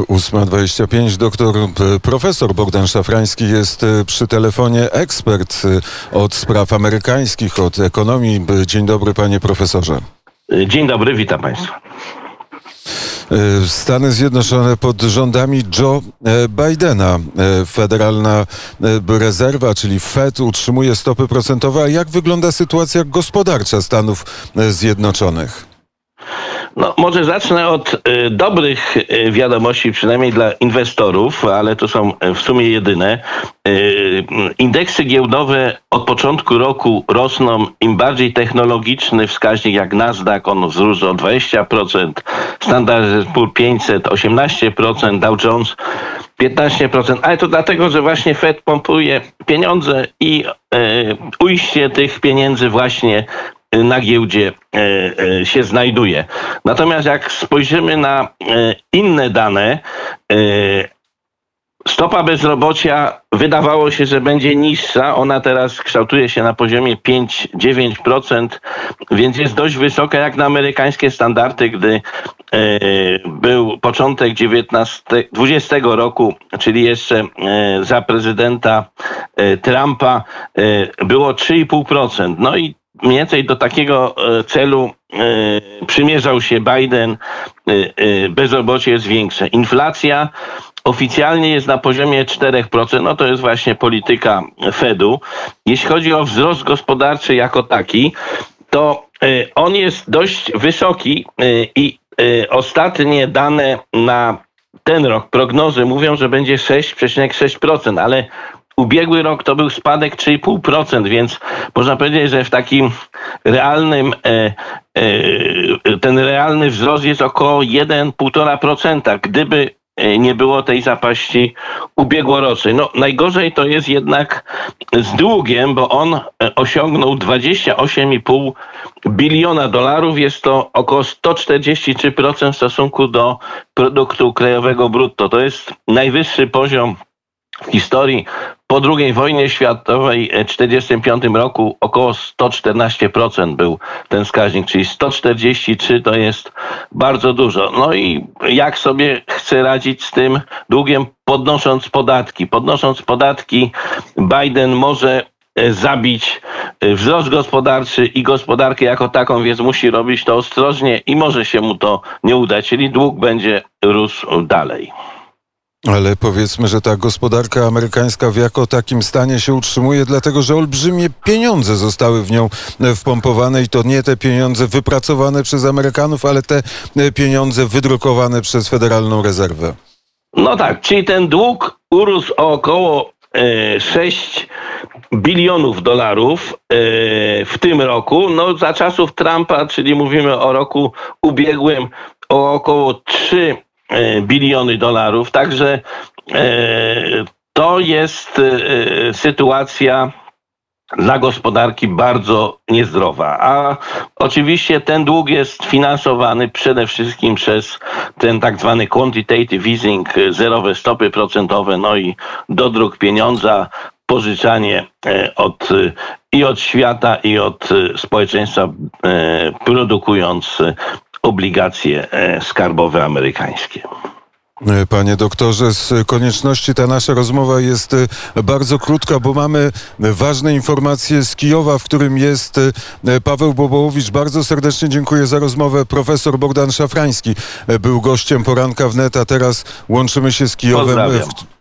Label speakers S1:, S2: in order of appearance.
S1: 8.25. Doktor e, profesor Bogdan Szafrański jest e, przy telefonie ekspert e, od spraw amerykańskich, od ekonomii. Dzień dobry, panie profesorze.
S2: Dzień dobry, witam państwa.
S1: Stany Zjednoczone pod rządami Joe Bidena. Federalna Rezerwa, czyli Fed, utrzymuje stopy procentowe. A jak wygląda sytuacja gospodarcza Stanów Zjednoczonych?
S2: No, może zacznę od y, dobrych y, wiadomości, przynajmniej dla inwestorów, ale to są w sumie jedyne. Y, indeksy giełdowe od początku roku rosną. Im bardziej technologiczny wskaźnik jak Nasdaq, on wzrósł o 20%, Standard Poor's 500 18%, Dow Jones 15%, ale to dlatego, że właśnie Fed pompuje pieniądze i ujście tych pieniędzy właśnie na giełdzie e, e, się znajduje. Natomiast jak spojrzymy na inne dane, Stopa bezrobocia wydawało się, że będzie niższa. Ona teraz kształtuje się na poziomie 5-9%, więc jest dość wysoka jak na amerykańskie standardy, gdy był początek 19, 20 roku, czyli jeszcze za prezydenta Trumpa, było 3,5%. No i mniej więcej do takiego e, celu e, przymierzał się Biden. E, bezrobocie jest większe. Inflacja oficjalnie jest na poziomie 4%. No to jest właśnie polityka Fedu. Jeśli chodzi o wzrost gospodarczy jako taki, to on jest dość wysoki i ostatnie dane na ten rok, prognozy mówią, że będzie 6,6%, ale Ubiegły rok to był spadek 3,5%, więc można powiedzieć, że w takim realnym, e, e, ten realny wzrost jest około 1,5%. Gdyby e, nie było tej zapaści ubiegłorocznej. No, najgorzej to jest jednak z długiem, bo on e, osiągnął 28,5 biliona dolarów. Jest to około 143% w stosunku do produktu krajowego brutto. To jest najwyższy poziom w historii po II wojnie światowej w 1945 roku około 114% był ten wskaźnik, czyli 143 to jest bardzo dużo. No i jak sobie chce radzić z tym długiem, podnosząc podatki? Podnosząc podatki, Biden może e, zabić e, wzrost gospodarczy i gospodarkę jako taką, więc musi robić to ostrożnie i może się mu to nie udać, czyli dług będzie rósł dalej.
S1: Ale powiedzmy, że ta gospodarka amerykańska w jako takim stanie się utrzymuje, dlatego że olbrzymie pieniądze zostały w nią e, wpompowane i to nie te pieniądze wypracowane przez Amerykanów, ale te e, pieniądze wydrukowane przez Federalną Rezerwę.
S2: No tak, czyli ten dług urósł o około 6 e, bilionów dolarów w tym roku. No za czasów Trumpa, czyli mówimy o roku ubiegłym, o około 3 E, biliony dolarów. Także e, to jest e, sytuacja dla gospodarki bardzo niezdrowa. A oczywiście ten dług jest finansowany przede wszystkim przez ten tak zwany quantitative easing, zerowe stopy procentowe, no i dodruk pieniądza, pożyczanie od, i od świata, i od społeczeństwa, produkując obligacje e, skarbowe amerykańskie.
S1: E, panie doktorze, z konieczności ta nasza rozmowa jest e, bardzo krótka, bo mamy ważne informacje z Kijowa, w którym jest Paweł Bobołowicz. Bardzo serdecznie dziękuję za rozmowę. Profesor Bogdan Szafrański był gościem poranka wnet, a teraz łączymy się z Kijowem.